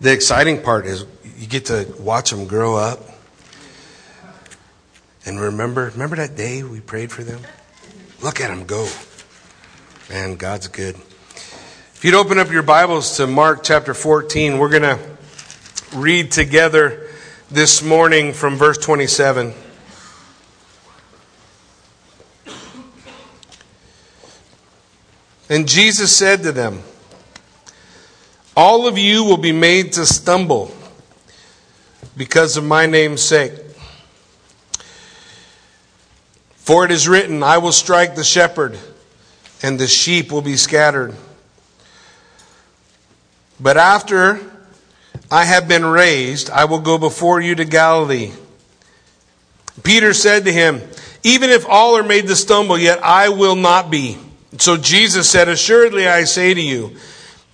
The exciting part is you get to watch them grow up. And remember, remember that day we prayed for them? Look at them go. Man, God's good. If you'd open up your Bibles to Mark chapter 14, we're going to read together this morning from verse 27. And Jesus said to them, All of you will be made to stumble because of my name's sake. For it is written, I will strike the shepherd, and the sheep will be scattered. But after I have been raised, I will go before you to Galilee. Peter said to him, Even if all are made to stumble, yet I will not be. So Jesus said, Assuredly I say to you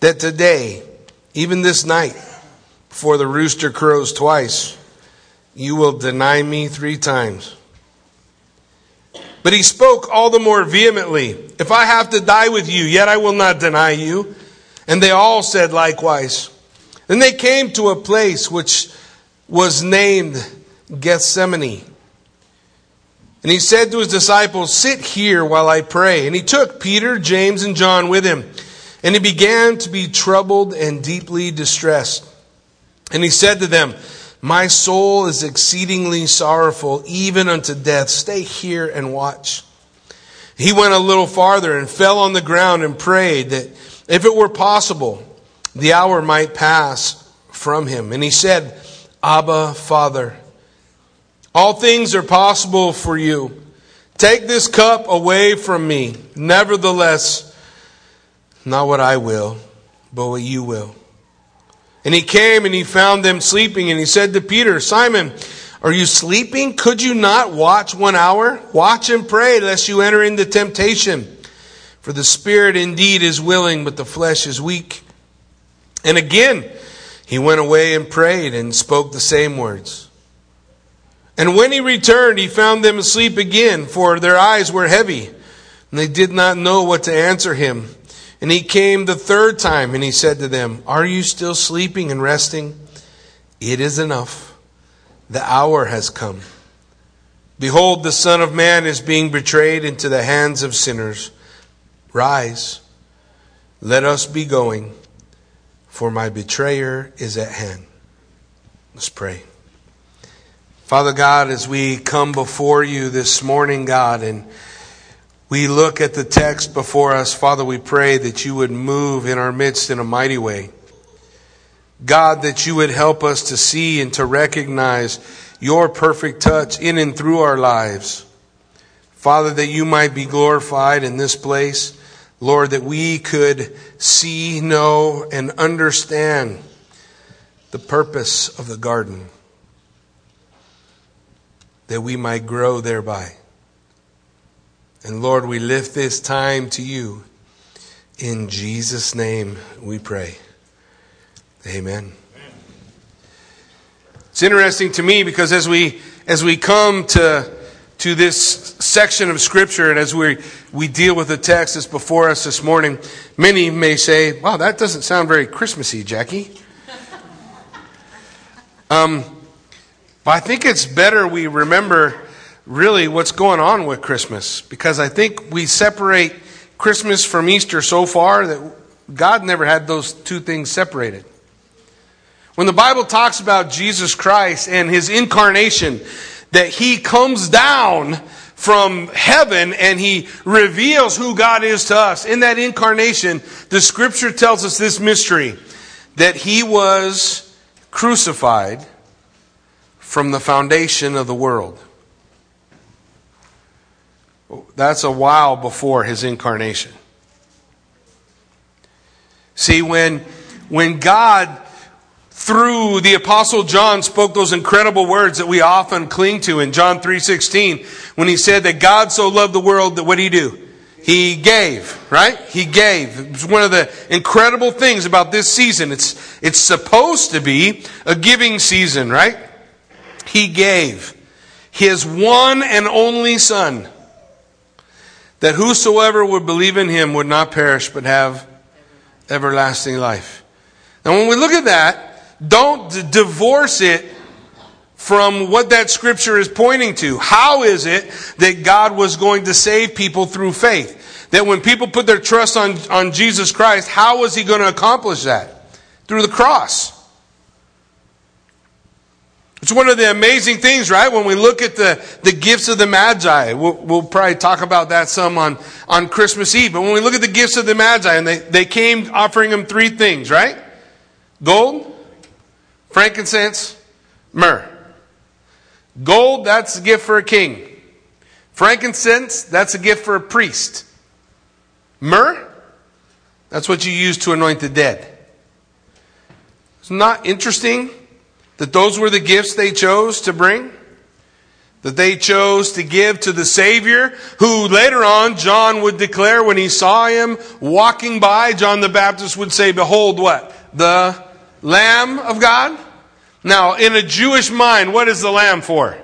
that today, even this night, before the rooster crows twice, you will deny me three times. But he spoke all the more vehemently, If I have to die with you, yet I will not deny you. And they all said likewise. Then they came to a place which was named Gethsemane. And he said to his disciples, Sit here while I pray. And he took Peter, James, and John with him. And he began to be troubled and deeply distressed. And he said to them, My soul is exceedingly sorrowful, even unto death. Stay here and watch. He went a little farther and fell on the ground and prayed that if it were possible, the hour might pass from him. And he said, Abba, Father, all things are possible for you. Take this cup away from me. Nevertheless, not what I will, but what you will. And he came and he found them sleeping, and he said to Peter, Simon, are you sleeping? Could you not watch one hour? Watch and pray, lest you enter into temptation. For the spirit indeed is willing, but the flesh is weak. And again, he went away and prayed and spoke the same words. And when he returned, he found them asleep again, for their eyes were heavy, and they did not know what to answer him. And he came the third time, and he said to them, Are you still sleeping and resting? It is enough. The hour has come. Behold, the Son of Man is being betrayed into the hands of sinners. Rise, let us be going, for my betrayer is at hand. Let's pray. Father God, as we come before you this morning, God, and we look at the text before us, Father, we pray that you would move in our midst in a mighty way. God, that you would help us to see and to recognize your perfect touch in and through our lives. Father, that you might be glorified in this place. Lord, that we could see, know, and understand the purpose of the garden that we might grow thereby. And Lord, we lift this time to you. In Jesus' name we pray. Amen. It's interesting to me because as we as we come to to this section of scripture and as we we deal with the text that's before us this morning, many may say, "Wow, that doesn't sound very Christmassy, Jackie." Um, but I think it's better we remember really what's going on with Christmas because I think we separate Christmas from Easter so far that God never had those two things separated. When the Bible talks about Jesus Christ and his incarnation, that he comes down from heaven and he reveals who God is to us. In that incarnation, the scripture tells us this mystery that he was crucified from the foundation of the world. That's a while before his incarnation. See, when, when God, through the apostle John, spoke those incredible words that we often cling to in John 3.16, when he said that God so loved the world that what did he do? He gave, right? He gave. It's one of the incredible things about this season. It's, it's supposed to be a giving season, right? he gave his one and only Son, that whosoever would believe in him would not perish but have everlasting life. Now, when we look at that, Don't d- divorce it from what that scripture is pointing to. How is it that God was going to save people through faith? That when people put their trust on, on Jesus Christ, how was he going to accomplish that? Through the cross. It's one of the amazing things, right? When we look at the, the gifts of the Magi, we'll, we'll, probably talk about that some on, on Christmas Eve. But when we look at the gifts of the Magi, and they, they came offering them three things, right? Gold, frankincense, myrrh. Gold, that's a gift for a king. Frankincense, that's a gift for a priest. Myrrh, that's what you use to anoint the dead. It's not interesting that those were the gifts they chose to bring? That they chose to give to the Savior, who later on John would declare when he saw him walking by, John the Baptist would say, Behold, what? The Lamb of God? Now, in a Jewish mind, what is the lamb for?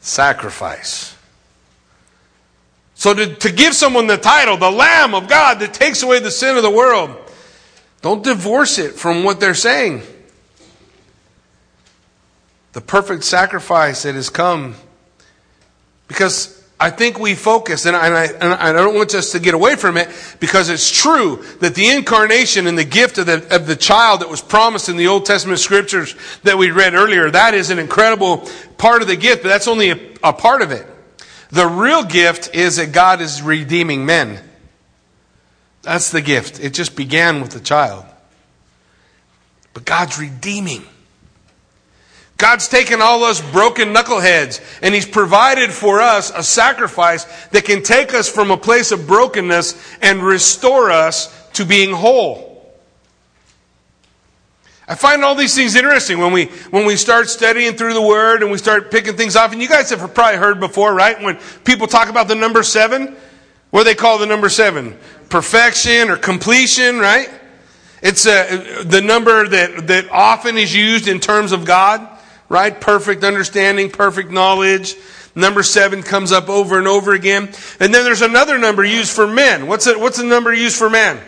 Sacrifice. So to, to give someone the title, the Lamb of God that takes away the sin of the world, don't divorce it from what they're saying the perfect sacrifice that has come. Because I think we focus, and I, and I, don't want us to get away from it, because it's true that the incarnation and the gift of the, of the child that was promised in the Old Testament scriptures that we read earlier, that is an incredible part of the gift, but that's only a, a part of it. The real gift is that God is redeeming men. That's the gift. It just began with the child. But God's redeeming. God's taken all us broken knuckleheads and He's provided for us a sacrifice that can take us from a place of brokenness and restore us to being whole. I find all these things interesting when we, when we start studying through the Word and we start picking things off. And you guys have probably heard before, right? When people talk about the number seven, what do they call the number seven? Perfection or completion, right? It's uh, the number that, that often is used in terms of God right? Perfect understanding, perfect knowledge. Number seven comes up over and over again. And then there's another number used for men. What's what's the number used for men?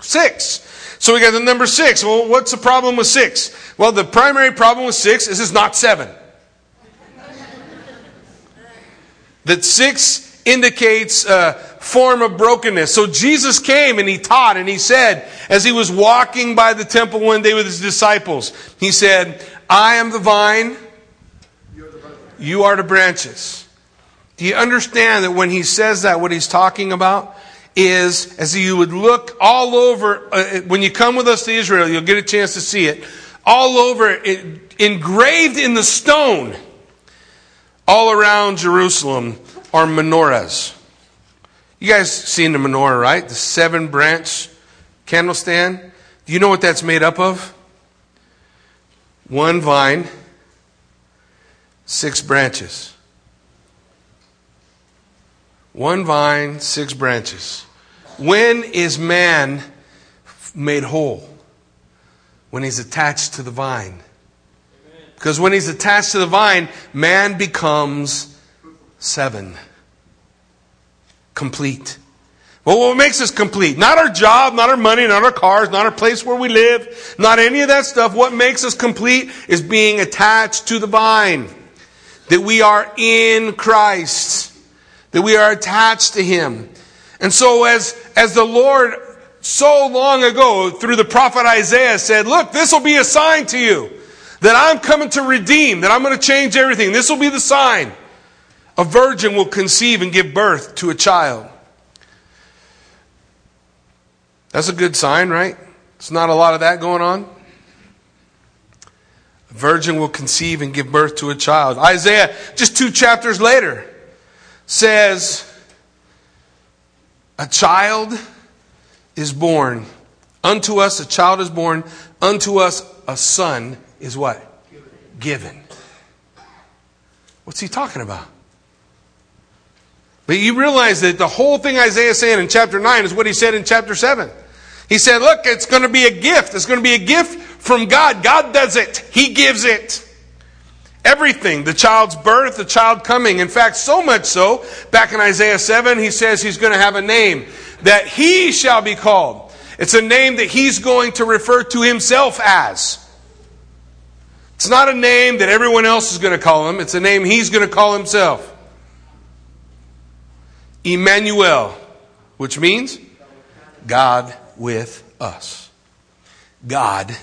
Six. So we got the number six. Well, what's the problem with six? Well, the primary problem with six is it's not seven. that six indicates a form of brokenness. So Jesus came and he taught and he said, as he was walking by the temple one day with his disciples, he said, I am the vine, you are the branches. Do you understand that when he says that, what he's talking about is as you would look all over, uh, when you come with us to Israel, you'll get a chance to see it, all over, it, engraved in the stone, all around Jerusalem are menorahs. You guys seen the menorah, right? The seven branch candle stand. Do you know what that's made up of? One vine, six branches. One vine, six branches. When is man made whole? When he's attached to the vine. Because when he's attached to the vine, man becomes seven. Complete. Well, what makes us complete? Not our job, not our money, not our cars, not our place where we live, not any of that stuff. What makes us complete is being attached to the vine. That we are in Christ. That we are attached to Him. And so as, as the Lord so long ago through the prophet Isaiah said, look, this will be a sign to you that I'm coming to redeem, that I'm going to change everything. This will be the sign. A virgin will conceive and give birth to a child. That's a good sign, right? It's not a lot of that going on. A virgin will conceive and give birth to a child. Isaiah, just two chapters later, says, A child is born. Unto us a child is born. Unto us a son is what? Given. What's he talking about? But you realize that the whole thing Isaiah is saying in chapter 9 is what he said in chapter 7. He said, Look, it's going to be a gift. It's going to be a gift from God. God does it, He gives it. Everything the child's birth, the child coming. In fact, so much so, back in Isaiah 7, he says he's going to have a name that he shall be called. It's a name that he's going to refer to himself as. It's not a name that everyone else is going to call him, it's a name he's going to call himself. Emmanuel, which means God with us. God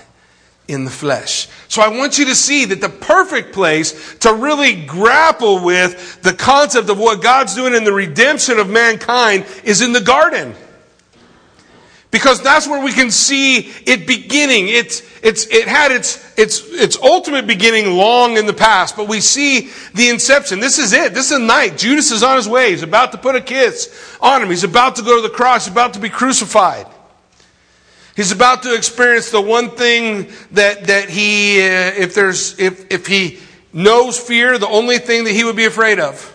in the flesh. So I want you to see that the perfect place to really grapple with the concept of what God's doing in the redemption of mankind is in the garden. Because that's where we can see it beginning. It's, it's, it had its, its, its ultimate beginning long in the past, but we see the inception. This is it. This is the night. Judas is on his way. He's about to put a kiss on him. He's about to go to the cross. He's about to be crucified. He's about to experience the one thing that, that he, uh, if there's, if, if he knows fear, the only thing that he would be afraid of.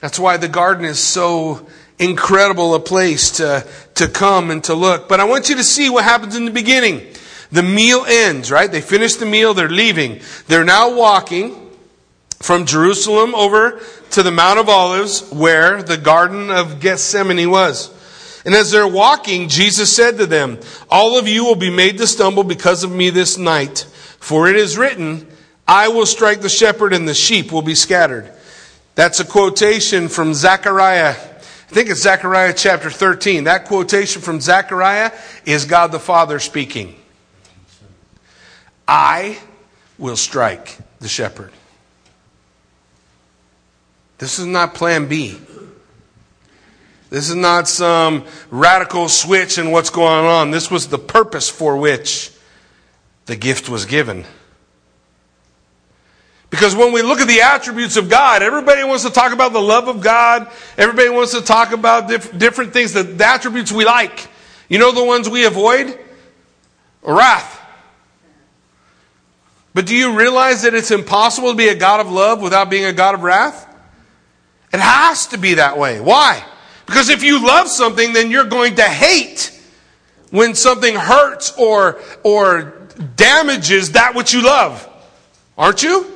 That's why the garden is so incredible a place to, to come and to look. But I want you to see what happens in the beginning. The meal ends, right? They finish the meal, they're leaving. They're now walking from Jerusalem over to the Mount of Olives where the Garden of Gethsemane was. And as they're walking, Jesus said to them, All of you will be made to stumble because of me this night. For it is written, I will strike the shepherd and the sheep will be scattered. That's a quotation from Zechariah. I think it's Zechariah chapter 13. That quotation from Zechariah is God the Father speaking. I will strike the shepherd. This is not plan B. This is not some radical switch in what's going on. This was the purpose for which the gift was given. Because when we look at the attributes of God, everybody wants to talk about the love of God. Everybody wants to talk about diff- different things, the, the attributes we like. You know the ones we avoid? Wrath. But do you realize that it's impossible to be a God of love without being a God of wrath? It has to be that way. Why? Because if you love something, then you're going to hate when something hurts or, or damages that which you love. Aren't you?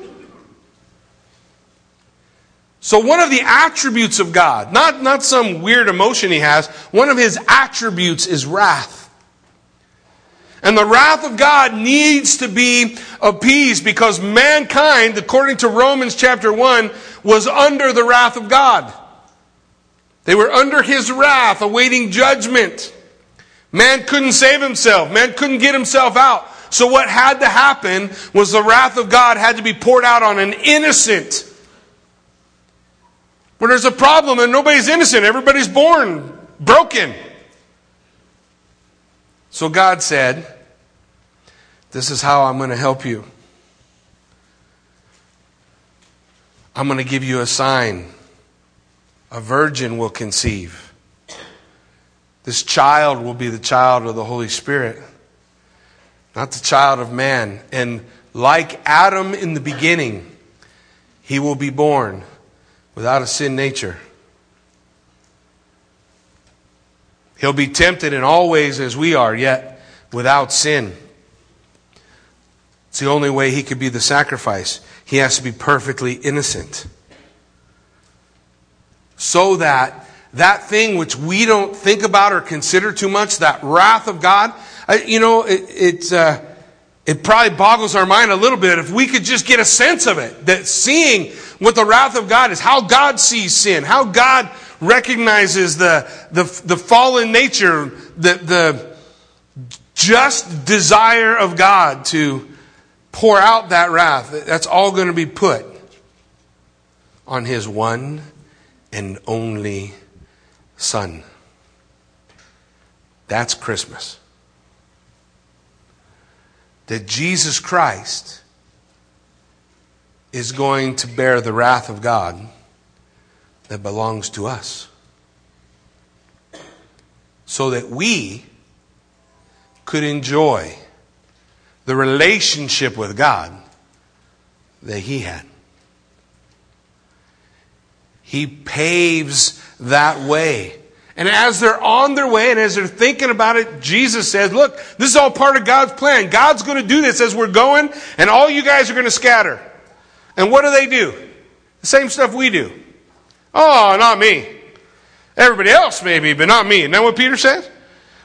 So, one of the attributes of God, not, not some weird emotion he has, one of his attributes is wrath. And the wrath of God needs to be appeased because mankind, according to Romans chapter 1, was under the wrath of God. They were under his wrath, awaiting judgment. Man couldn't save himself. Man couldn't get himself out. So what had to happen was the wrath of God had to be poured out on an innocent. When there's a problem and nobody's innocent, everybody's born broken. So God said, This is how I'm going to help you. I'm going to give you a sign a virgin will conceive. This child will be the child of the Holy Spirit, not the child of man. And like Adam in the beginning, he will be born without a sin nature. He'll be tempted in all ways as we are, yet without sin. It's the only way he could be the sacrifice. He has to be perfectly innocent so that that thing which we don't think about or consider too much, that wrath of God, you know, it, it, uh, it probably boggles our mind a little bit if we could just get a sense of it. That seeing what the wrath of God is, how God sees sin, how God recognizes the, the, the fallen nature, the, the just desire of God to pour out that wrath. That's all going to be put on His one and only Son. That's Christmas. That Jesus Christ is going to bear the wrath of God that belongs to us. So that we could enjoy the relationship with God that He had. He paves that way. And as they're on their way and as they're thinking about it, Jesus says, Look, this is all part of God's plan. God's going to do this as we're going, and all you guys are going to scatter. And what do they do? The same stuff we do. Oh, not me. Everybody else, maybe, but not me. Isn't that what Peter says?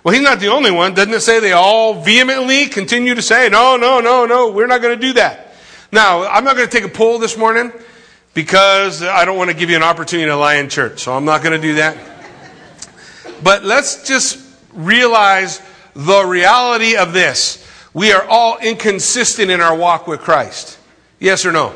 Well, he's not the only one. Doesn't it say they all vehemently continue to say, no, no, no, no, we're not going to do that. Now, I'm not going to take a poll this morning because I don't want to give you an opportunity to lie in church, so I'm not going to do that. But let's just realize the reality of this. We are all inconsistent in our walk with Christ. Yes or no?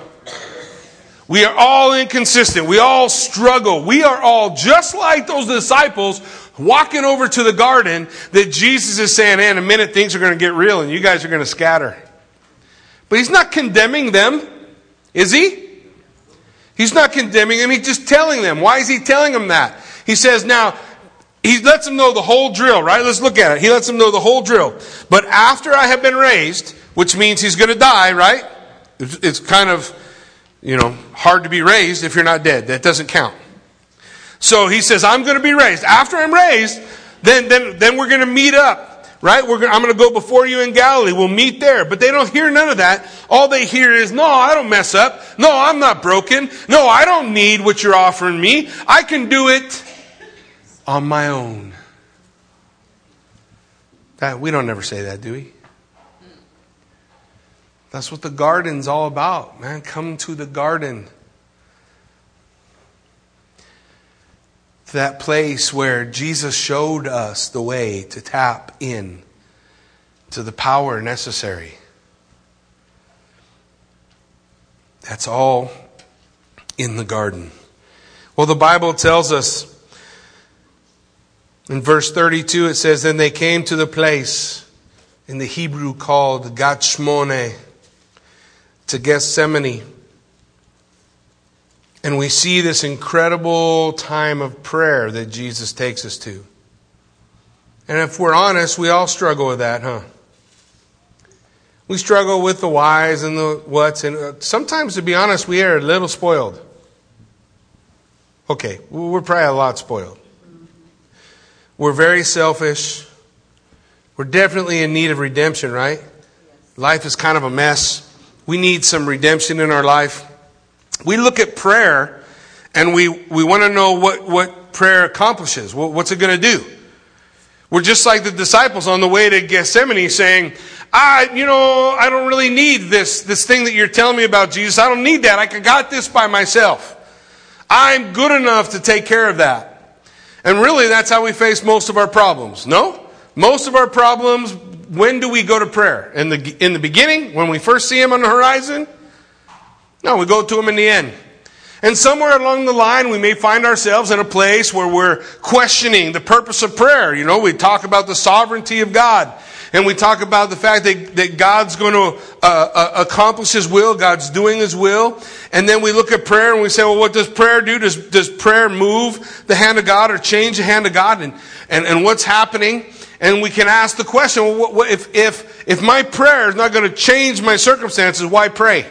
We are all inconsistent. We all struggle. We are all just like those disciples walking over to the garden that Jesus is saying, hey, in a minute things are going to get real and you guys are going to scatter. But he's not condemning them, is he? He's not condemning them, he's just telling them. Why is he telling them that? He says, now, he lets them know the whole drill, right? Let's look at it. He lets them know the whole drill. But after I have been raised, which means he's going to die, right? It's kind of, you know, hard to be raised if you're not dead. That doesn't count. So he says, I'm going to be raised. After I'm raised, then, then, then we're going to meet up right? Gonna, I'm going to go before you in Galilee. We'll meet there. But they don't hear none of that. All they hear is, no, I don't mess up. No, I'm not broken. No, I don't need what you're offering me. I can do it on my own. That, we don't ever say that, do we? That's what the garden's all about, man. Come to the garden. That place where Jesus showed us the way to tap in to the power necessary. That's all in the garden. Well, the Bible tells us in verse 32, it says, Then they came to the place in the Hebrew called Gachmone, to Gethsemane. And we see this incredible time of prayer that Jesus takes us to. And if we're honest, we all struggle with that, huh? We struggle with the whys and the whats, and uh, sometimes, to be honest, we are a little spoiled. Okay, we're probably a lot spoiled. We're very selfish. We're definitely in need of redemption, right? Life is kind of a mess. We need some redemption in our life. We look at prayer and we, we want to know what, what prayer accomplishes. what's it going to do? We're just like the disciples on the way to Gethsemane saying, I, you know, I don't really need this, this thing that you're telling me about, Jesus. I don't need that. I got this by myself. I'm good enough to take care of that. And really, that's how we face most of our problems. No? Most of our problems, when do we go to prayer? In the, in the beginning, when we first see Him on the horizon? No, we go to Him in the end. And somewhere along the line, we may find ourselves in a place where we're questioning the purpose of prayer. You know, we talk about the sovereignty of God. And we talk about the fact that, that God's going to uh, uh, accomplish His will, God's doing His will. And then we look at prayer and we say, well, what does prayer do? Does, does prayer move the hand of God or change the hand of God? And, and, and what's happening? And we can ask the question, well, what, what, if, if, if my prayer is not going to change my circumstances, why pray?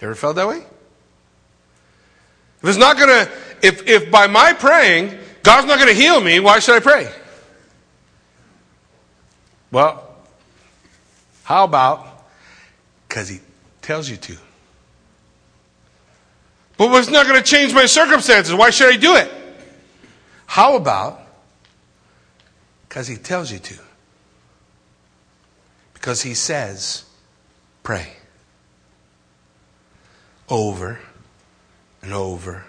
You ever felt that way? If it's not going to, if, if by my praying, God's not going to heal me, why should I pray? Well, how about because He tells you to? But it's not going to change my circumstances. Why should I do it? How about because He tells you to? Because He says, pray over and over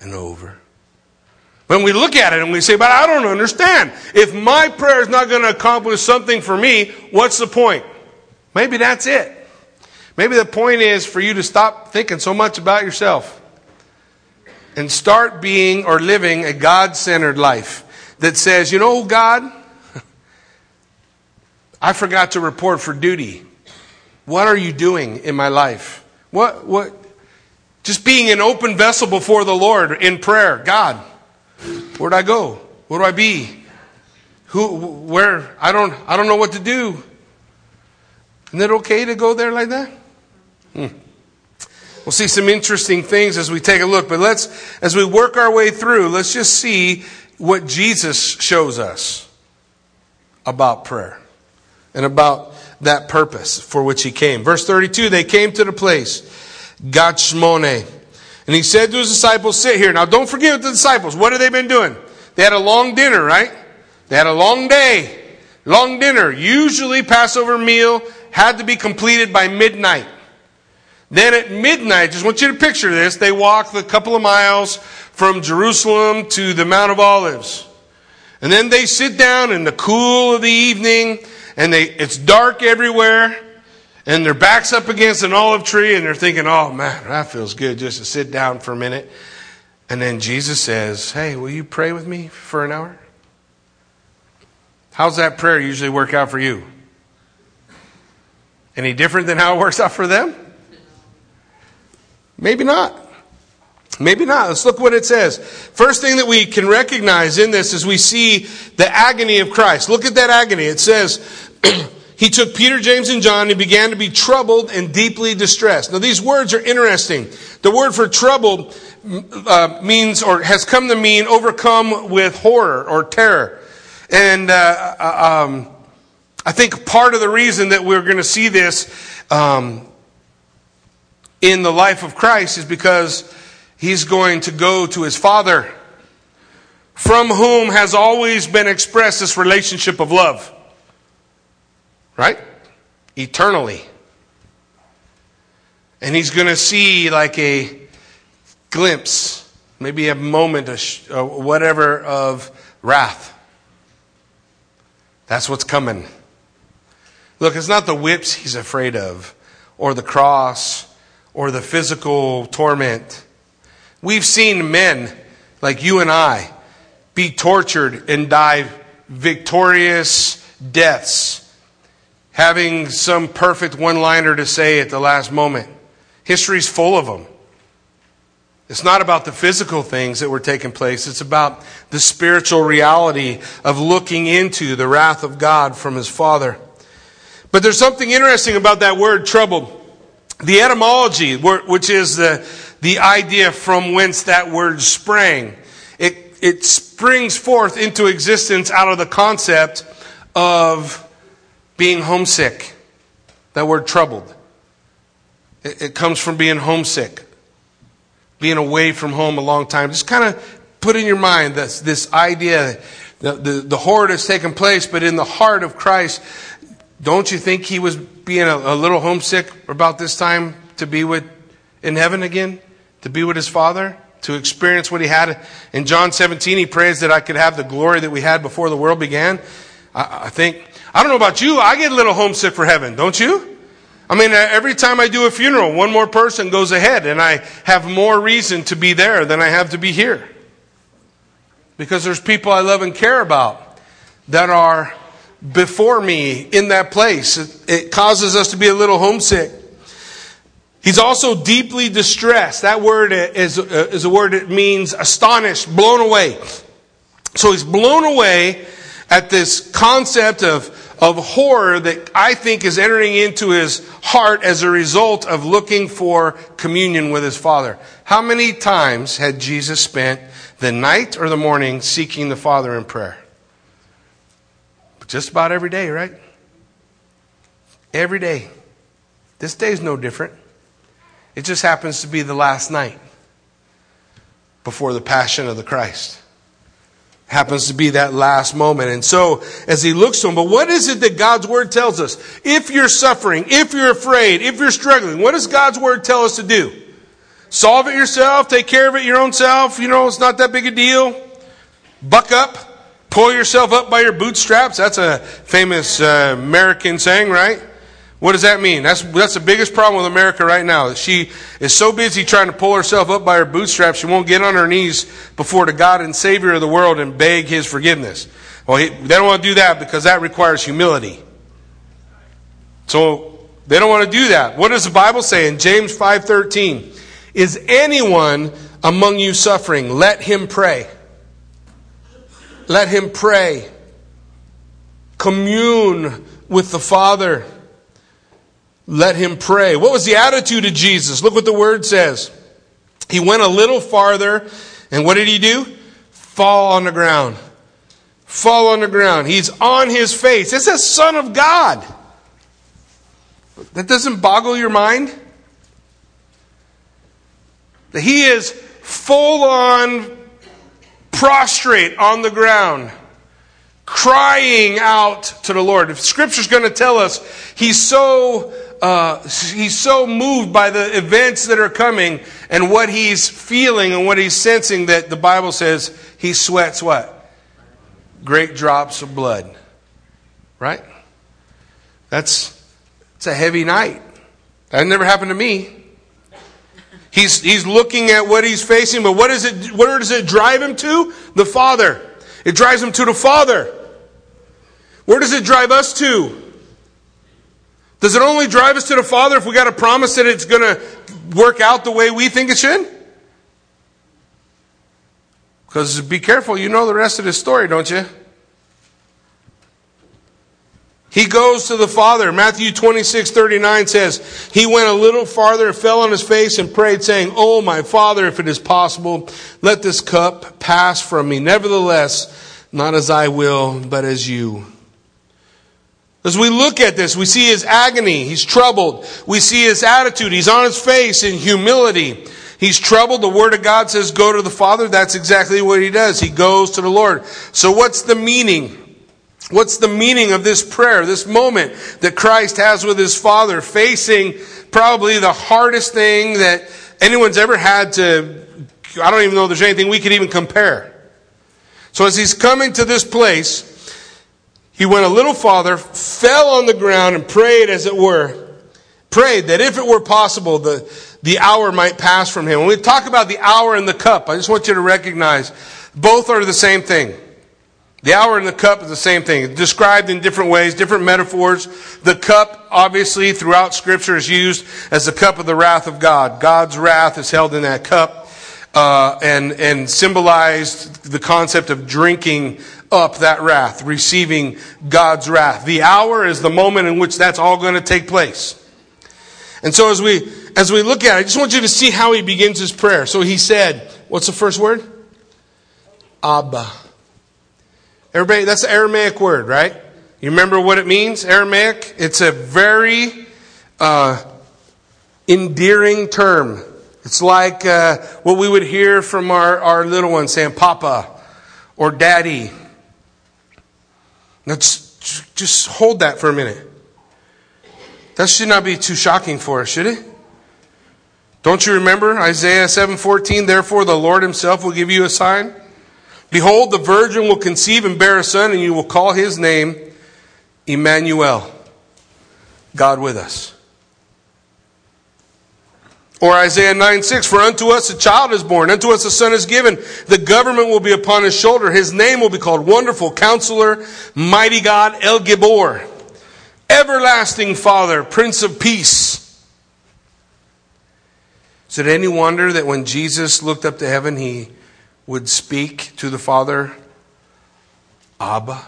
and over. When we look at it and we say, but I don't understand. If my prayer is not going to accomplish something for me, what's the point? Maybe that's it. Maybe the point is for you to stop thinking so much about yourself and start being or living a God centered life that says, you know, God, I forgot to report for duty. What are you doing in my life? What, what, just being an open vessel before the Lord in prayer. God, where'd I go? Where do I be? Who, where? I don't, I don't know what to do. Isn't it okay to go there like that? Hmm. We'll see some interesting things as we take a look, but let's, as we work our way through, let's just see what Jesus shows us about prayer and about that purpose for which he came. Verse 32, they came to the place, Gachmone. And he said to his disciples, sit here. Now don't forget the disciples. What have they been doing? They had a long dinner, right? They had a long day, long dinner. Usually, Passover meal had to be completed by midnight. Then at midnight, just want you to picture this, they walk the couple of miles from Jerusalem to the Mount of Olives. And then they sit down in the cool of the evening, and they, it's dark everywhere, and their back's up against an olive tree, and they're thinking, oh man, that feels good just to sit down for a minute. And then Jesus says, hey, will you pray with me for an hour? How's that prayer usually work out for you? Any different than how it works out for them? Maybe not. Maybe not. Let's look what it says. First thing that we can recognize in this is we see the agony of Christ. Look at that agony. It says, He took Peter, James, and John and began to be troubled and deeply distressed. Now, these words are interesting. The word for troubled uh, means or has come to mean overcome with horror or terror. And uh, uh um, I think part of the reason that we're going to see this um, in the life of Christ is because he's going to go to his Father, from whom has always been expressed this relationship of love. Right? Eternally. And he's going to see like a glimpse, maybe a moment, or whatever, of wrath. That's what's coming. Look, it's not the whips he's afraid of, or the cross, or the physical torment. We've seen men like you and I be tortured and die victorious deaths, having some perfect one liner to say at the last moment. History's full of them. It's not about the physical things that were taking place. It's about the spiritual reality of looking into the wrath of God from his Father. But there's something interesting about that word troubled. The etymology, which is the, the idea from whence that word sprang, it, it springs forth into existence out of the concept of being homesick. That word troubled. It, it comes from being homesick, being away from home a long time. Just kind of put in your mind this, this idea, the, the, the horror has taken place, but in the heart of Christ, don't you think he was being a, a little homesick about this time to be with in heaven again, to be with his father, to experience what he had in John 17? He prays that I could have the glory that we had before the world began. I, I think I don't know about you. I get a little homesick for heaven, don't you? I mean, every time I do a funeral, one more person goes ahead, and I have more reason to be there than I have to be here. Because there's people I love and care about that are before me in that place. It, it causes us to be a little homesick. He's also deeply distressed. That word is, uh, is a word that means astonished, blown away. So he's blown away at this concept of, of horror that I think is entering into his heart as a result of looking for communion with his Father. How many times had Jesus spent the night or the morning seeking the Father in prayer? Just about every day, right? Every day. This day is no different. It just happens to be the last night before the passion of the Christ. Happens to be that last moment. And so, as he looks to him, but what is it that God's word tells us? If you're suffering, if you're afraid, if you're struggling, what does God's word tell us to do? Solve it yourself, take care of it your own self, you know, it's not that big a deal. Buck up. Pull yourself up by your bootstraps. That's a famous uh, American saying, right? What does that mean? That's, that's the biggest problem with America right now. She is so busy trying to pull herself up by her bootstraps, she won't get on her knees before the God and Savior of the world and beg His forgiveness. Well, he, they don't want to do that because that requires humility. So they don't want to do that. What does the Bible say in James 5:13? Is anyone among you suffering? Let him pray. Let him pray. Commune with the Father. Let him pray. What was the attitude of Jesus? Look what the word says. He went a little farther, and what did he do? Fall on the ground. Fall on the ground. He's on his face. It's a Son of God. That doesn't boggle your mind? That he is full on prostrate on the ground, crying out to the Lord. If Scripture's going to tell us he's so uh, he's so moved by the events that are coming and what he's feeling and what he's sensing that the Bible says he sweats what? Great drops of blood. Right? That's it's a heavy night. That never happened to me. He's, he's looking at what he's facing, but what, is it, where does it drive him to? The Father. It drives him to the Father. Where does it drive us to? Does it only drive us to the Father if we got a promise that it's going to work out the way we think it should? Because be careful, you know the rest of the story, don't you? He goes to the Father. Matthew 26, 39 says, He went a little farther, fell on his face, and prayed, saying, Oh, my Father, if it is possible, let this cup pass from me. Nevertheless, not as I will, but as you. As we look at this, we see his agony. He's troubled. We see his attitude. He's on his face in humility. He's troubled. The Word of God says, Go to the Father. That's exactly what he does. He goes to the Lord. So, what's the meaning? What's the meaning of this prayer, this moment that Christ has with his Father, facing probably the hardest thing that anyone's ever had to, I don't even know if there's anything we could even compare. So as he's coming to this place, he went a little farther, fell on the ground and prayed as it were, prayed that if it were possible, the, the hour might pass from him. When we talk about the hour and the cup, I just want you to recognize both are the same thing. The hour and the cup is the same thing, described in different ways, different metaphors. The cup, obviously, throughout Scripture is used as the cup of the wrath of God. God's wrath is held in that cup, uh, and and symbolized the concept of drinking up that wrath, receiving God's wrath. The hour is the moment in which that's all going to take place. And so, as we as we look at it, I just want you to see how he begins his prayer. So he said, "What's the first word?" Abba. Everybody, that's the Aramaic word, right? You remember what it means? Aramaic? It's a very uh, endearing term. It's like uh, what we would hear from our, our little ones saying Papa or Daddy. Now, just, just hold that for a minute. That should not be too shocking for us, should it? Don't you remember Isaiah 7:14? Therefore, the Lord Himself will give you a sign. Behold, the virgin will conceive and bear a son, and you will call his name Emmanuel, God with us. Or Isaiah 9 6, for unto us a child is born, unto us a son is given. The government will be upon his shoulder. His name will be called Wonderful Counselor, Mighty God, El Gibor, Everlasting Father, Prince of Peace. Is it any wonder that when Jesus looked up to heaven, he would speak to the Father, Abba,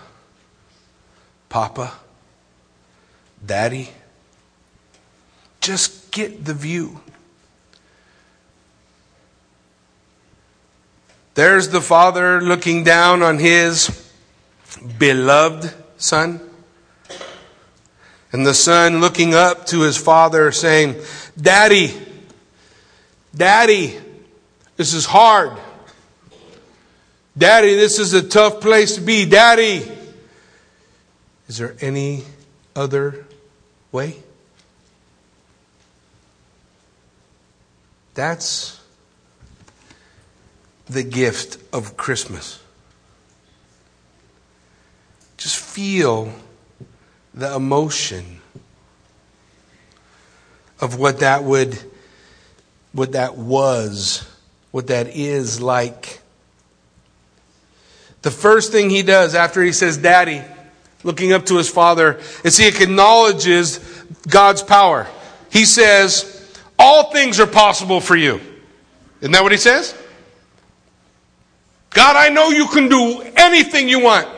Papa, Daddy. Just get the view. There's the Father looking down on his beloved Son. And the Son looking up to his Father saying, Daddy, Daddy, this is hard. Daddy, this is a tough place to be. Daddy, is there any other way? That's the gift of Christmas. Just feel the emotion of what that would, what that was, what that is like the first thing he does after he says, Daddy, looking up to his father, is he acknowledges God's power. He says, All things are possible for you. Isn't that what he says? God, I know you can do anything you want.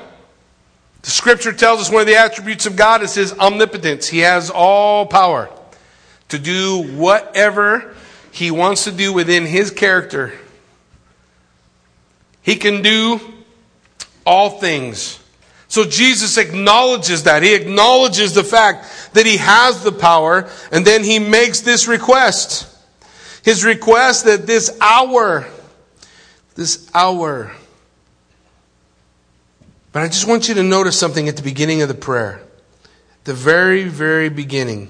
The scripture tells us one of the attributes of God is his omnipotence. He has all power to do whatever he wants to do within his character. He can do all things. So Jesus acknowledges that. He acknowledges the fact that he has the power, and then he makes this request. His request that this hour, this hour, But I just want you to notice something at the beginning of the prayer. The very, very beginning.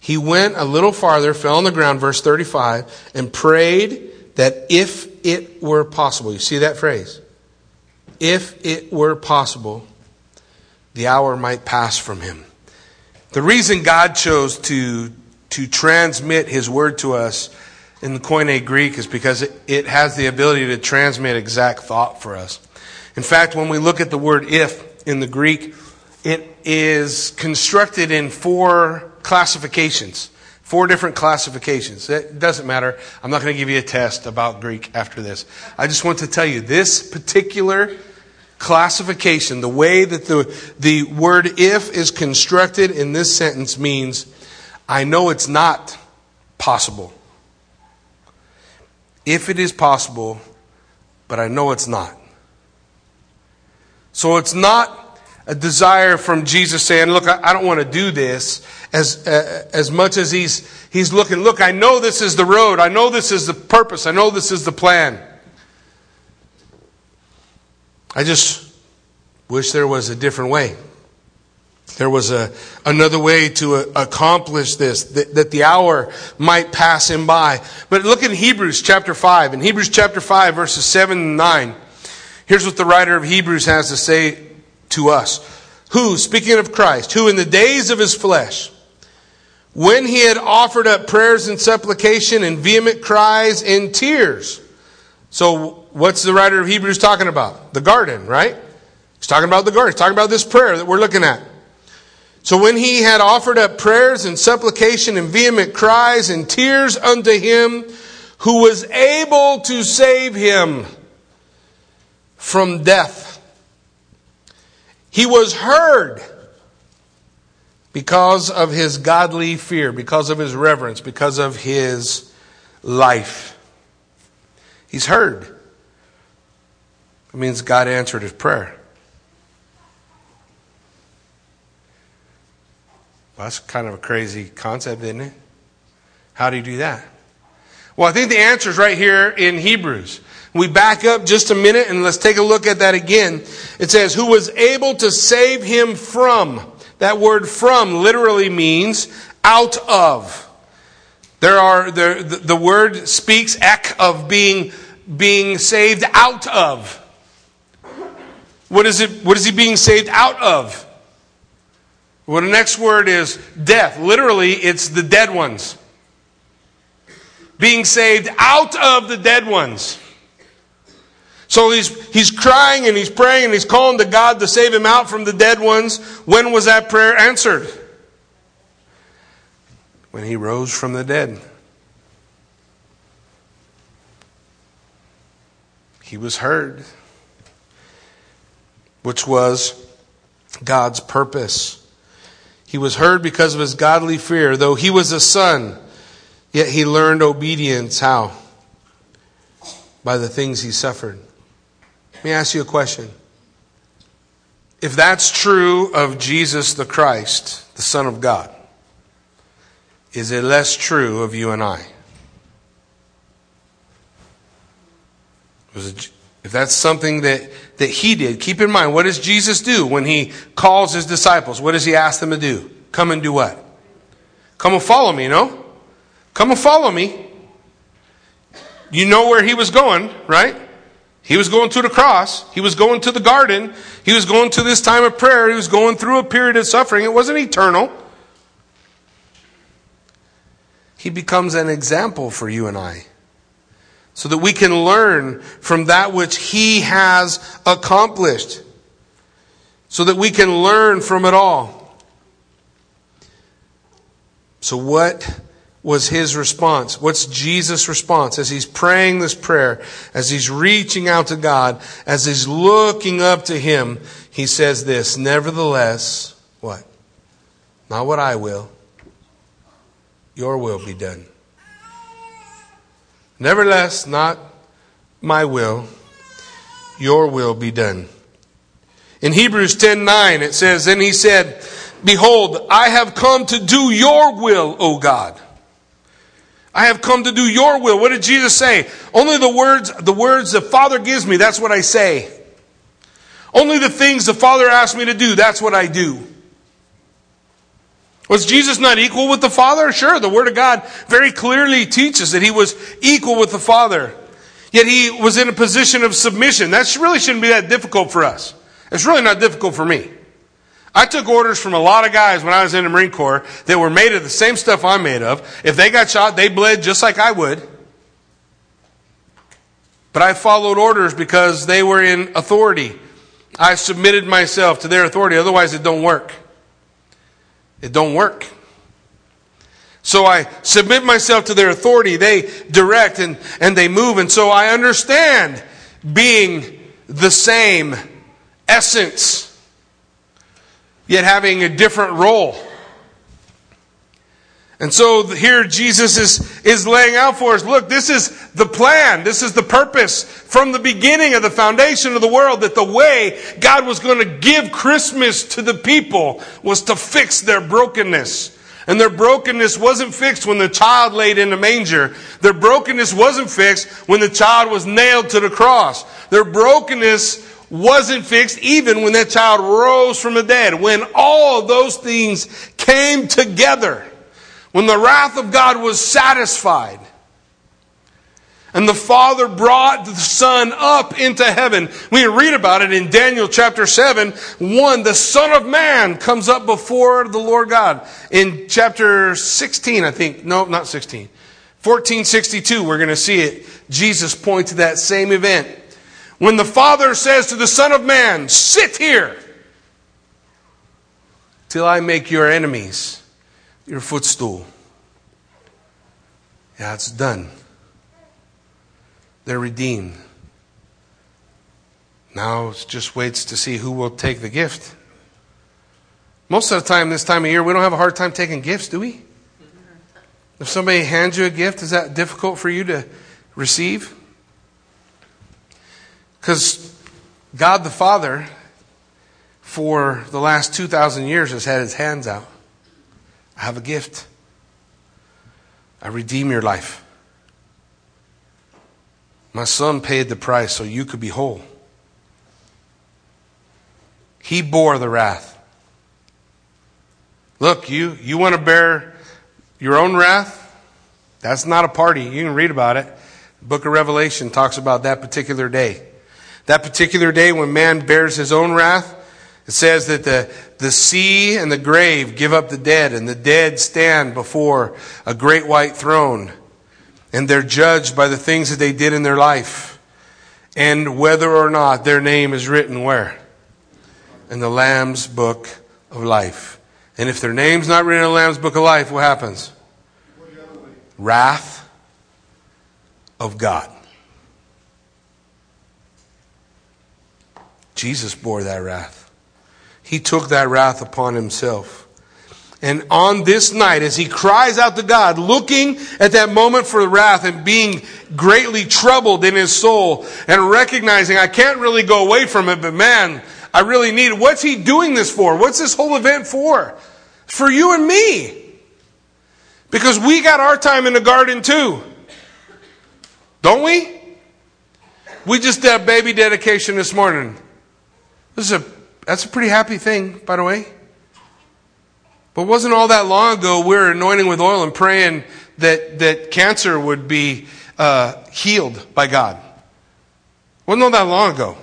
He went a little farther, fell on the ground, verse 35, and prayed that if it were possible, you see that phrase? If it were possible, the hour might pass from him. The reason God chose to, to transmit his word to us in the Koine Greek is because it, it has the ability to transmit exact thought for us. In fact, when we look at the word if in the Greek, it is constructed in four classifications. Four different classifications. It doesn't matter. I'm not going to give you a test about Greek after this. I just want to tell you this particular classification, the way that the, the word if is constructed in this sentence means, I know it's not possible. If it is possible, but I know it's not. So it's not a desire from Jesus saying, Look, I, don't want to do this, as, uh, as much as he's, he's looking, Look, I know this is the road. I know this is the purpose. I know this is the plan. I just wish there was a different way. There was a, another way to uh, accomplish this, that, that, the hour might pass him by. But look in Hebrews chapter 5. In Hebrews chapter 5, verses 7 and 9. Here's what the writer of Hebrews has to say to us. Who, speaking of Christ, who in the days of his flesh, when he had offered up prayers and supplication and vehement cries and tears. So, what's the writer of Hebrews talking about? The garden, right? He's talking about the garden. He's talking about this prayer that we're looking at. So, when he had offered up prayers and supplication and vehement cries and tears unto him who was able to save him from death. He was heard because of his godly fear, because of his reverence, because of his life. He's heard. It means God answered his prayer. Well, that's kind of a crazy concept, isn't it? How do you do that? Well, I think the answer is right here in Hebrews. We back up just a minute and let's take a look at that again. It says, who was able to save him from. That word from literally means out of. There are, the, the word speaks ek of being, being saved out of. What is it, what is he being saved out of? Well, the next word is death. Literally, it's the dead ones. Being saved out of the dead ones. So he's, he's crying and he's praying and he's calling to God to save him out from the dead ones. When was that prayer answered? When he rose from the dead. He was heard, which was God's purpose. He was heard because of his godly fear. Though he was a son, yet he learned obedience. How? By the things he suffered. Let me ask you a question. If that's true of Jesus the Christ, the Son of God, is it less true of you and I? If that's something that, that he did, keep in mind, what does Jesus do when he calls his disciples? What does he ask them to do? Come and do what? Come and follow me, no? Come and follow me. You know where he was going, right? He was going to the cross. He was going to the garden. He was going to this time of prayer. He was going through a period of suffering. It wasn't eternal. He becomes an example for you and I so that we can learn from that which he has accomplished, so that we can learn from it all. So, what was his response? What's Jesus' response as he's praying this prayer, as he's reaching out to God, as he's looking up to him? He says this, nevertheless, what? Not what I will, your will be done. Nevertheless, not my will, your will be done. In Hebrews 10 9, it says, Then he said, Behold, I have come to do your will, O God. I have come to do your will. What did Jesus say? Only the words, the words the Father gives me, that's what I say. Only the things the Father asked me to do, that's what I do. Was Jesus not equal with the Father? Sure, the Word of God very clearly teaches that he was equal with the Father. Yet he was in a position of submission. That really shouldn't be that difficult for us. It's really not difficult for me. I took orders from a lot of guys when I was in the Marine Corps that were made of the same stuff I'm made of. If they got shot, they bled just like I would. But I followed orders because they were in authority. I submitted myself to their authority, otherwise it don't work. It don't work. So I submit myself to their authority. They direct and, and they move. And so I understand being the same essence, yet having a different role. And so here Jesus is, is laying out for us, look, this is the plan. This is the purpose from the beginning of the foundation of the world that the way God was going to give Christmas to the people was to fix their brokenness. And their brokenness wasn't fixed when the child laid in the manger. Their brokenness wasn't fixed when the child was nailed to the cross. Their brokenness wasn't fixed even when that child rose from the dead. When all those things came together when the wrath of God was satisfied, and the Father brought the Son up into heaven. We read about it in Daniel chapter 7, 1. The Son of Man comes up before the Lord God. In chapter 16, I think. No, not 16. 1462, we're going to see it. Jesus points to that same event. When the Father says to the Son of Man, Sit here till I make your enemies your footstool. Yeah, it's done. They're redeemed. Now it just waits to see who will take the gift. Most of the time, this time of year, we don't have a hard time taking gifts, do we? If somebody hands you a gift, is that difficult for you to receive? Because God the Father, for the last 2,000 years, has had his hands out. I have a gift. I redeem your life. My son paid the price so you could be whole. He bore the wrath. Look, you, you want to bear your own wrath? That's not a party. You can read about it. The book of Revelation talks about that particular day. That particular day when man bears his own wrath, it says that the, the sea and the grave give up the dead, and the dead stand before a great white throne. And they're judged by the things that they did in their life. And whether or not their name is written where? In the Lamb's book of life. And if their name's not written in the Lamb's book of life, what happens? Wrath of God. Jesus bore that wrath. He took that wrath upon himself. And on this night, as he cries out to God, looking at that moment for wrath and being greatly troubled in his soul and recognizing I can't really go away from it, but man, I really need it. What's he doing this for? What's this whole event for? For you and me. Because we got our time in the garden too. Don't we? We just did baby dedication this morning. This is a that's a pretty happy thing, by the way. But wasn't all that long ago we were anointing with oil and praying that, that cancer would be uh, healed by God? Wasn't all that long ago.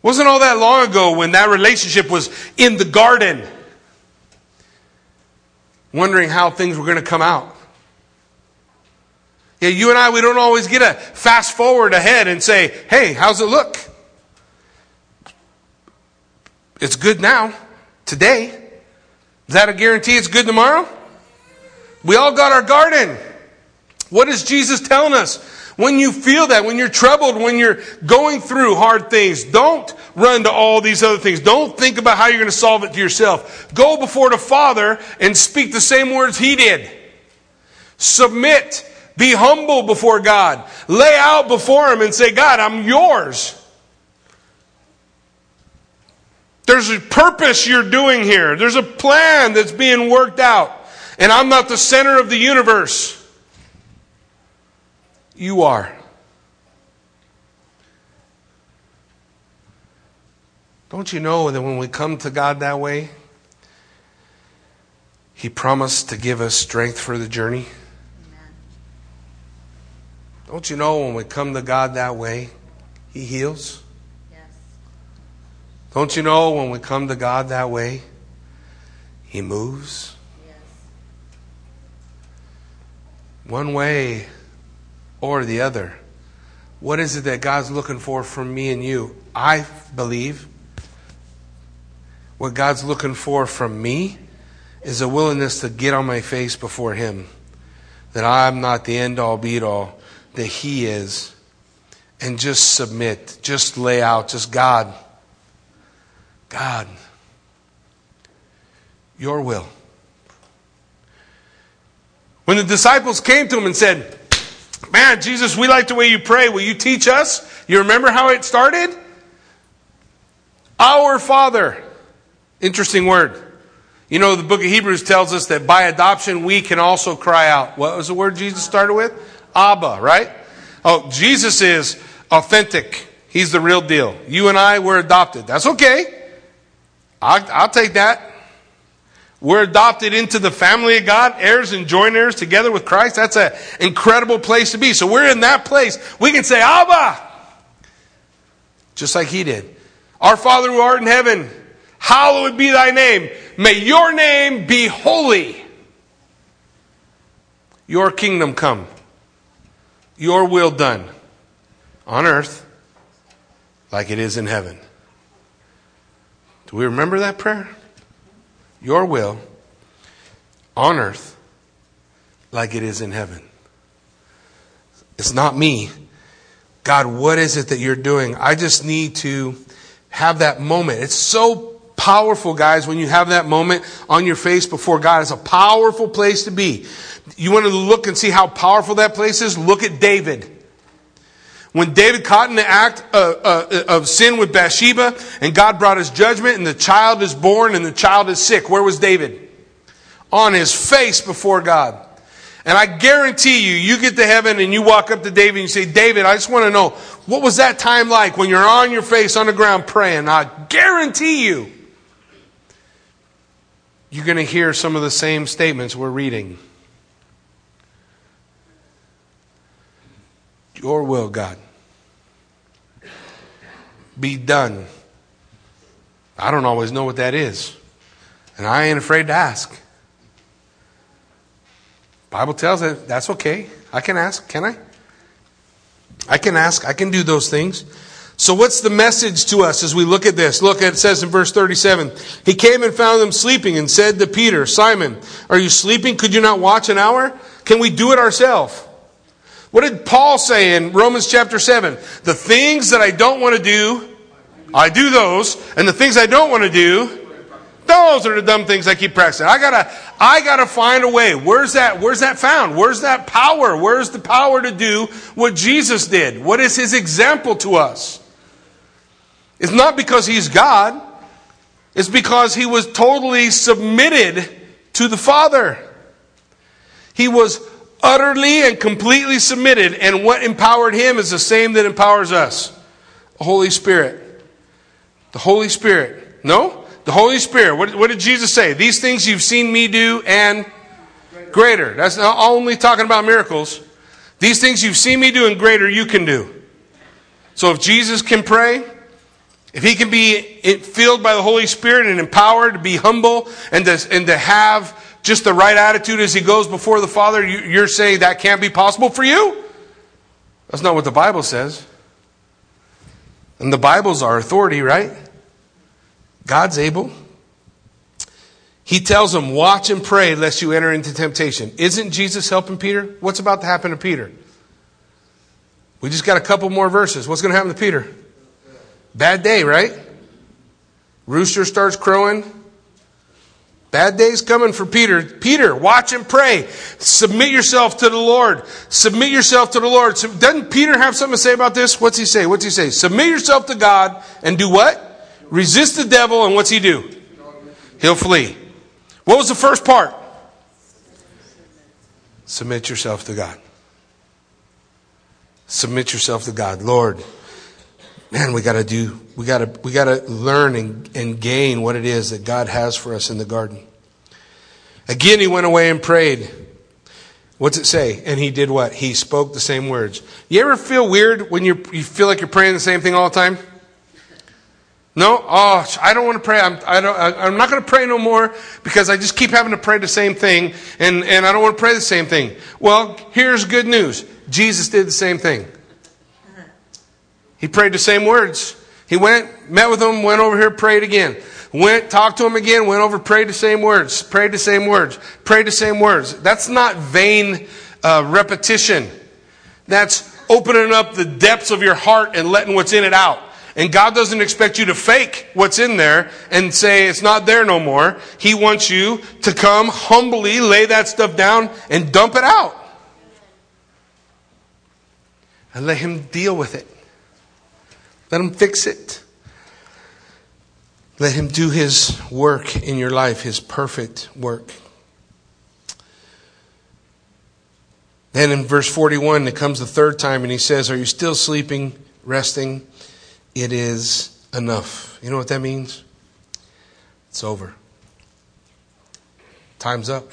Wasn't all that long ago when that relationship was in the garden, wondering how things were going to come out. Yeah, you and I, we don't always get a fast forward ahead and say, hey, how's it look? It's good now, today. Is that a guarantee it's good tomorrow? We all got our garden. What is Jesus telling us? When you feel that, when you're troubled, when you're going through hard things, don't run to all these other things. Don't think about how you're going to solve it to yourself. Go before the Father and speak the same words He did. Submit. Be humble before God. Lay out before Him and say, God, I'm yours. There's a purpose you're doing here. There's a plan that's being worked out. And I'm not the center of the universe. You are. Don't you know that when we come to God that way, He promised to give us strength for the journey? Don't you know when we come to God that way, He heals? Don't you know when we come to God that way, He moves? Yes. One way or the other. What is it that God's looking for from me and you? I believe what God's looking for from me is a willingness to get on my face before Him. That I'm not the end all be all, that He is. And just submit, just lay out, just God, God, your will. When the disciples came to him and said, Man, Jesus, we like the way you pray. Will you teach us? You remember how it started? Our Father. Interesting word. You know, the book of Hebrews tells us that by adoption we can also cry out. What was the word Jesus started with? Abba, right? Oh, Jesus is authentic. He's the real deal. You and I were adopted. That's okay. I'll, I'll take that. We're adopted into the family of God, heirs and joint heirs together with Christ. That's an incredible place to be. So we're in that place. We can say, Abba! Just like he did. Our Father who art in heaven, hallowed be thy name. May your name be holy. Your kingdom come. Your will done on earth like it is in heaven. Do we remember that prayer? your will on earth like it is in heaven. It's not me. God, what is it that you're doing? I just need to have that moment. It's so powerful, guys, when you have that moment on your face before God. It's a powerful place to be. You want to look and see how powerful that place is? Look at David. When David caught in the act of, uh, of, sin with Bathsheba and God brought his judgment and the child is born and the child is sick, where was David? On his face before God. And I guarantee you, you get to heaven and you walk up to David and you say, David, I just want to know, what was that time like when you're on your face on the ground praying? I guarantee you, you're going to hear some of the same statements we're reading. Your will, God, be done. I don't always know what that is. And I ain't afraid to ask. Bible tells it that's okay. I can ask, can I? I can ask, I can do those things. So what's the message to us as we look at this? Look, it says in verse 37, he came and found them sleeping and said to Peter, Simon, are you sleeping? Could you not watch an hour? Can we do it ourselves? What did Paul say in Romans chapter 7? The things that I don't want to do, I do those, and the things I don't want to do, those are the dumb things I keep practicing. I gotta, I gotta find a way. Where's that, where's that found? Where's that power? Where's the power to do what Jesus did? What is his example to us? It's not because he's God. It's because he was totally submitted to the Father. He was utterly and completely submitted. And what empowered him is the same that empowers us the Holy Spirit. The Holy Spirit. No? The Holy Spirit. What, what did Jesus say? These things you've seen me do and greater. That's not only talking about miracles. These things you've seen me do and greater you can do. So if Jesus can pray, if he can be filled by the Holy Spirit and empowered to be humble and to, and to have just the right attitude as he goes before the Father, you're saying that can't be possible for you? That's not what the Bible says. And the Bible's our authority, right? God's able. He tells them, Watch and pray lest you enter into temptation. Isn't Jesus helping Peter? What's about to happen to Peter? We just got a couple more verses. What's going to happen to Peter? Bad day, right? Rooster starts crowing. Bad days coming for Peter. Peter, watch and pray. Submit yourself to the Lord. Submit yourself to the Lord. Doesn't Peter have something to say about this? What's he say? What's he say? Submit yourself to God and do what? Resist the devil and what's he do? He'll flee. What was the first part? Submit yourself to God. Submit yourself to God. Lord, man, we got to do, we got to, we got to learn and, and gain what it is that God has for us in the garden. Again, he went away and prayed. What's it say? And he did what? He spoke the same words. You ever feel weird when you you feel like you're praying the same thing all the time? No? Oh, I don't want to pray. I'm, I don't, I'm not going to pray no more because I just keep having to pray the same thing and, and I don't want to pray the same thing. Well, here's good news. Jesus did the same thing. He prayed the same words. He went, met with them, went over here, prayed again. Went, talked to him again, went over, prayed the same words, prayed the same words, prayed the same words. That's not vain uh, repetition. That's opening up the depths of your heart and letting what's in it out. And God doesn't expect you to fake what's in there and say it's not there no more. He wants you to come humbly, lay that stuff down, and dump it out. And let Him deal with it. Let Him fix it. Let Him do His work in your life, His perfect work. Then in verse 41, it comes the third time, and He says, Are you still sleeping, resting? it is enough. You know what that means? It's over. Time's up.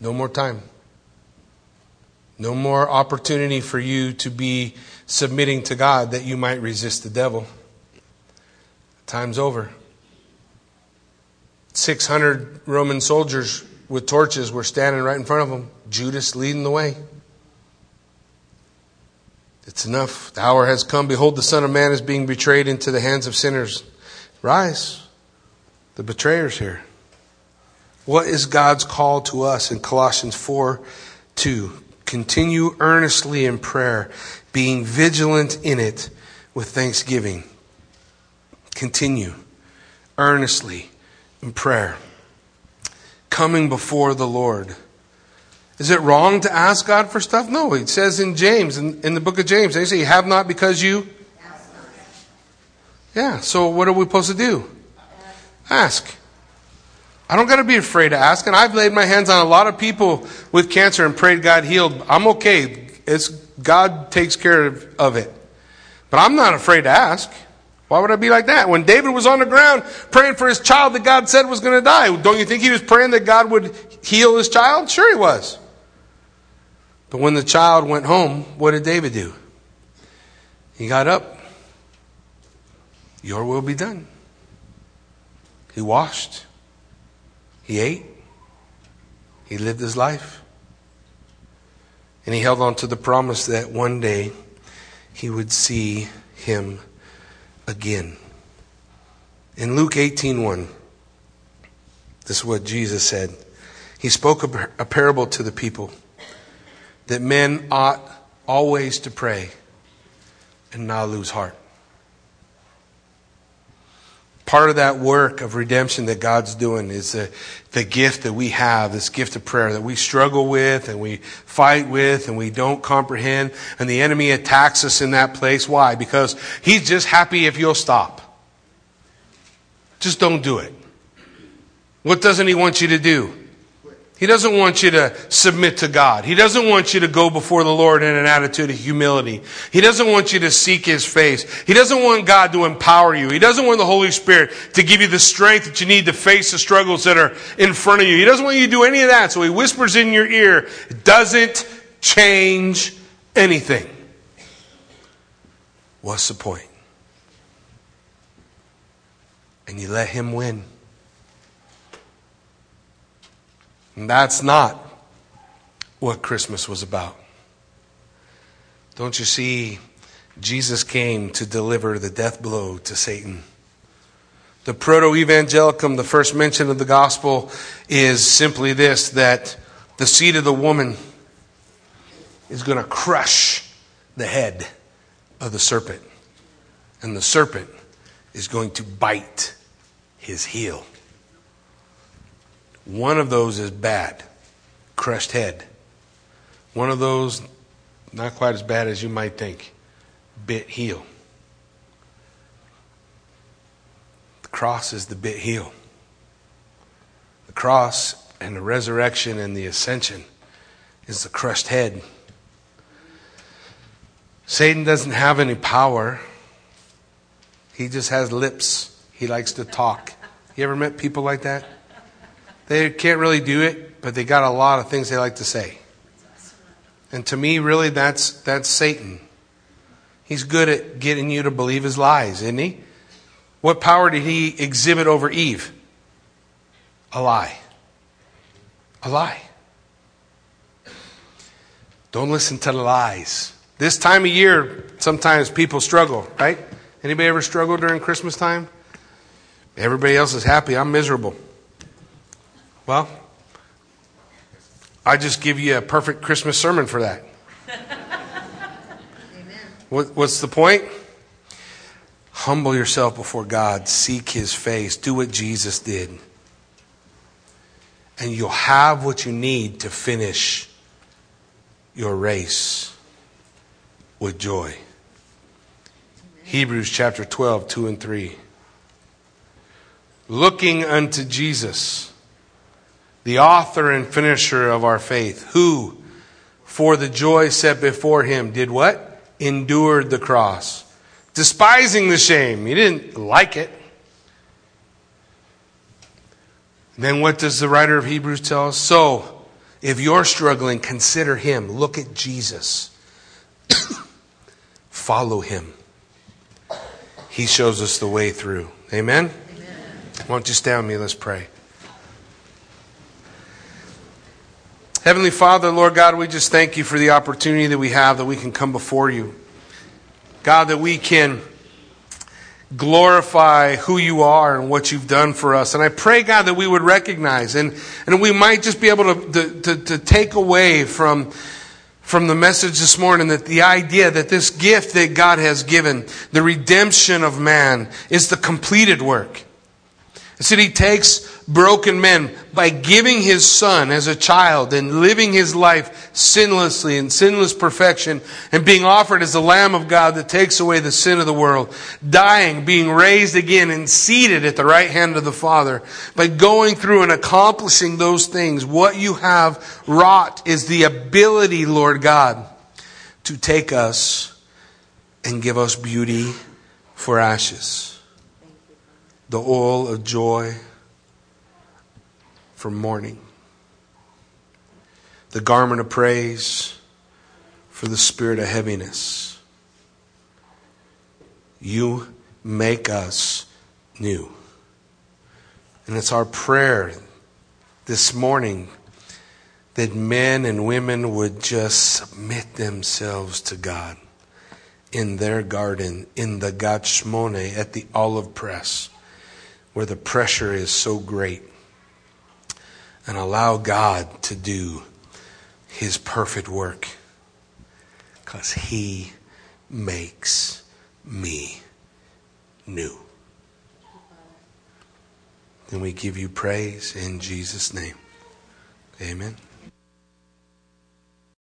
No more time. No more opportunity for you to be submitting to God that you might resist the devil. Time's over. 600 Roman soldiers with torches were standing right in front of them. Judas leading the way. It's enough. The hour has come. Behold, the Son of Man is being betrayed into the hands of sinners. Rise. The betrayer's here. What is God's call to us in Colossians 4 2? Continue earnestly in prayer, being vigilant in it with thanksgiving. Continue earnestly in prayer, coming before the Lord is it wrong to ask God for stuff? No, it says in James, in, in the book of James, they say, You have not because you. Yeah, so what are we supposed to do? Ask. I don't got to be afraid to ask. And I've laid my hands on a lot of people with cancer and prayed God healed. I'm okay. It's, God takes care of, of it. But I'm not afraid to ask. Why would I be like that? When David was on the ground praying for his child that God said was going to die, don't you think he was praying that God would heal his child? Sure, he was. But when the child went home, what did David do? He got up. Your will be done. He washed. He ate. He lived his life. And he held on to the promise that one day he would see him again. In Luke 18:1, this is what Jesus said. He spoke a parable to the people that men ought always to pray and not lose heart. Part of that work of redemption that God's doing is the, the gift that we have, this gift of prayer that we struggle with and we fight with and we don't comprehend. And the enemy attacks us in that place. Why? Because he's just happy if you'll stop. Just don't do it. What doesn't he want you to do? He doesn't want you to submit to God. He doesn't want you to go before the Lord in an attitude of humility. He doesn't want you to seek His face. He doesn't want God to empower you. He doesn't want the Holy Spirit to give you the strength that you need to face the struggles that are in front of you. He doesn't want you to do any of that. So He whispers in your ear, it doesn't change anything. What's the point? And you let Him win. And that's not what Christmas was about. Don't you see? Jesus came to deliver the death blow to Satan. The proto evangelium, the first mention of the gospel, is simply this that the seed of the woman is going to crush the head of the serpent, and the serpent is going to bite his heel. One of those is bad, crushed head. One of those, not quite as bad as you might think, bit heel. The cross is the bit heel. The cross and the resurrection and the ascension is the crushed head. Satan doesn't have any power. He just has lips. He likes to talk. You ever met people like that? They can't really do it, but they got a lot of things they like to say. And to me, really, that's, that's Satan. He's good at getting you to believe his lies, isn't he? What power did he exhibit over Eve? A lie. A lie. Don't listen to the lies. This time of year, sometimes people struggle, right? Anybody ever struggle during Christmas time? Everybody else is happy. I'm miserable. Well, I just give you a perfect Christmas sermon for that. what, what's the point? Humble yourself before God, seek His face, do what Jesus did, and you'll have what you need to finish your race with joy. Hebrews chapter 12, 2 and 3. Looking unto Jesus, the author and finisher of our faith, who, for the joy set before him, did what? Endured the cross, despising the shame. He didn't like it. Then what does the writer of Hebrews tell us? So, if you're struggling, consider Him. Look at Jesus. Follow Him. He shows us the way through. Amen? Amen? Why don't you stand with me? Let's pray. Heavenly Father, Lord God, we just thank you for the opportunity that we have that we can come before you. God, that we can glorify who you are and what you've done for us. And I pray, God, that we would recognize and, and we might just be able to, to, to, to take away from, from the message this morning that the idea that this gift that God has given, the redemption of man, is the completed work. I said he takes broken men by giving his son as a child and living his life sinlessly in sinless perfection and being offered as the Lamb of God that takes away the sin of the world, dying, being raised again and seated at the right hand of the Father. By going through and accomplishing those things, what you have wrought is the ability, Lord God, to take us and give us beauty for ashes. The oil of joy for mourning, the garment of praise for the spirit of heaviness. You make us new. And it's our prayer this morning that men and women would just submit themselves to God in their garden, in the Gethsemane, at the olive press, where the pressure is so great and allow God to do his perfect work because he makes me new. And we give you praise in Jesus' name. Amen.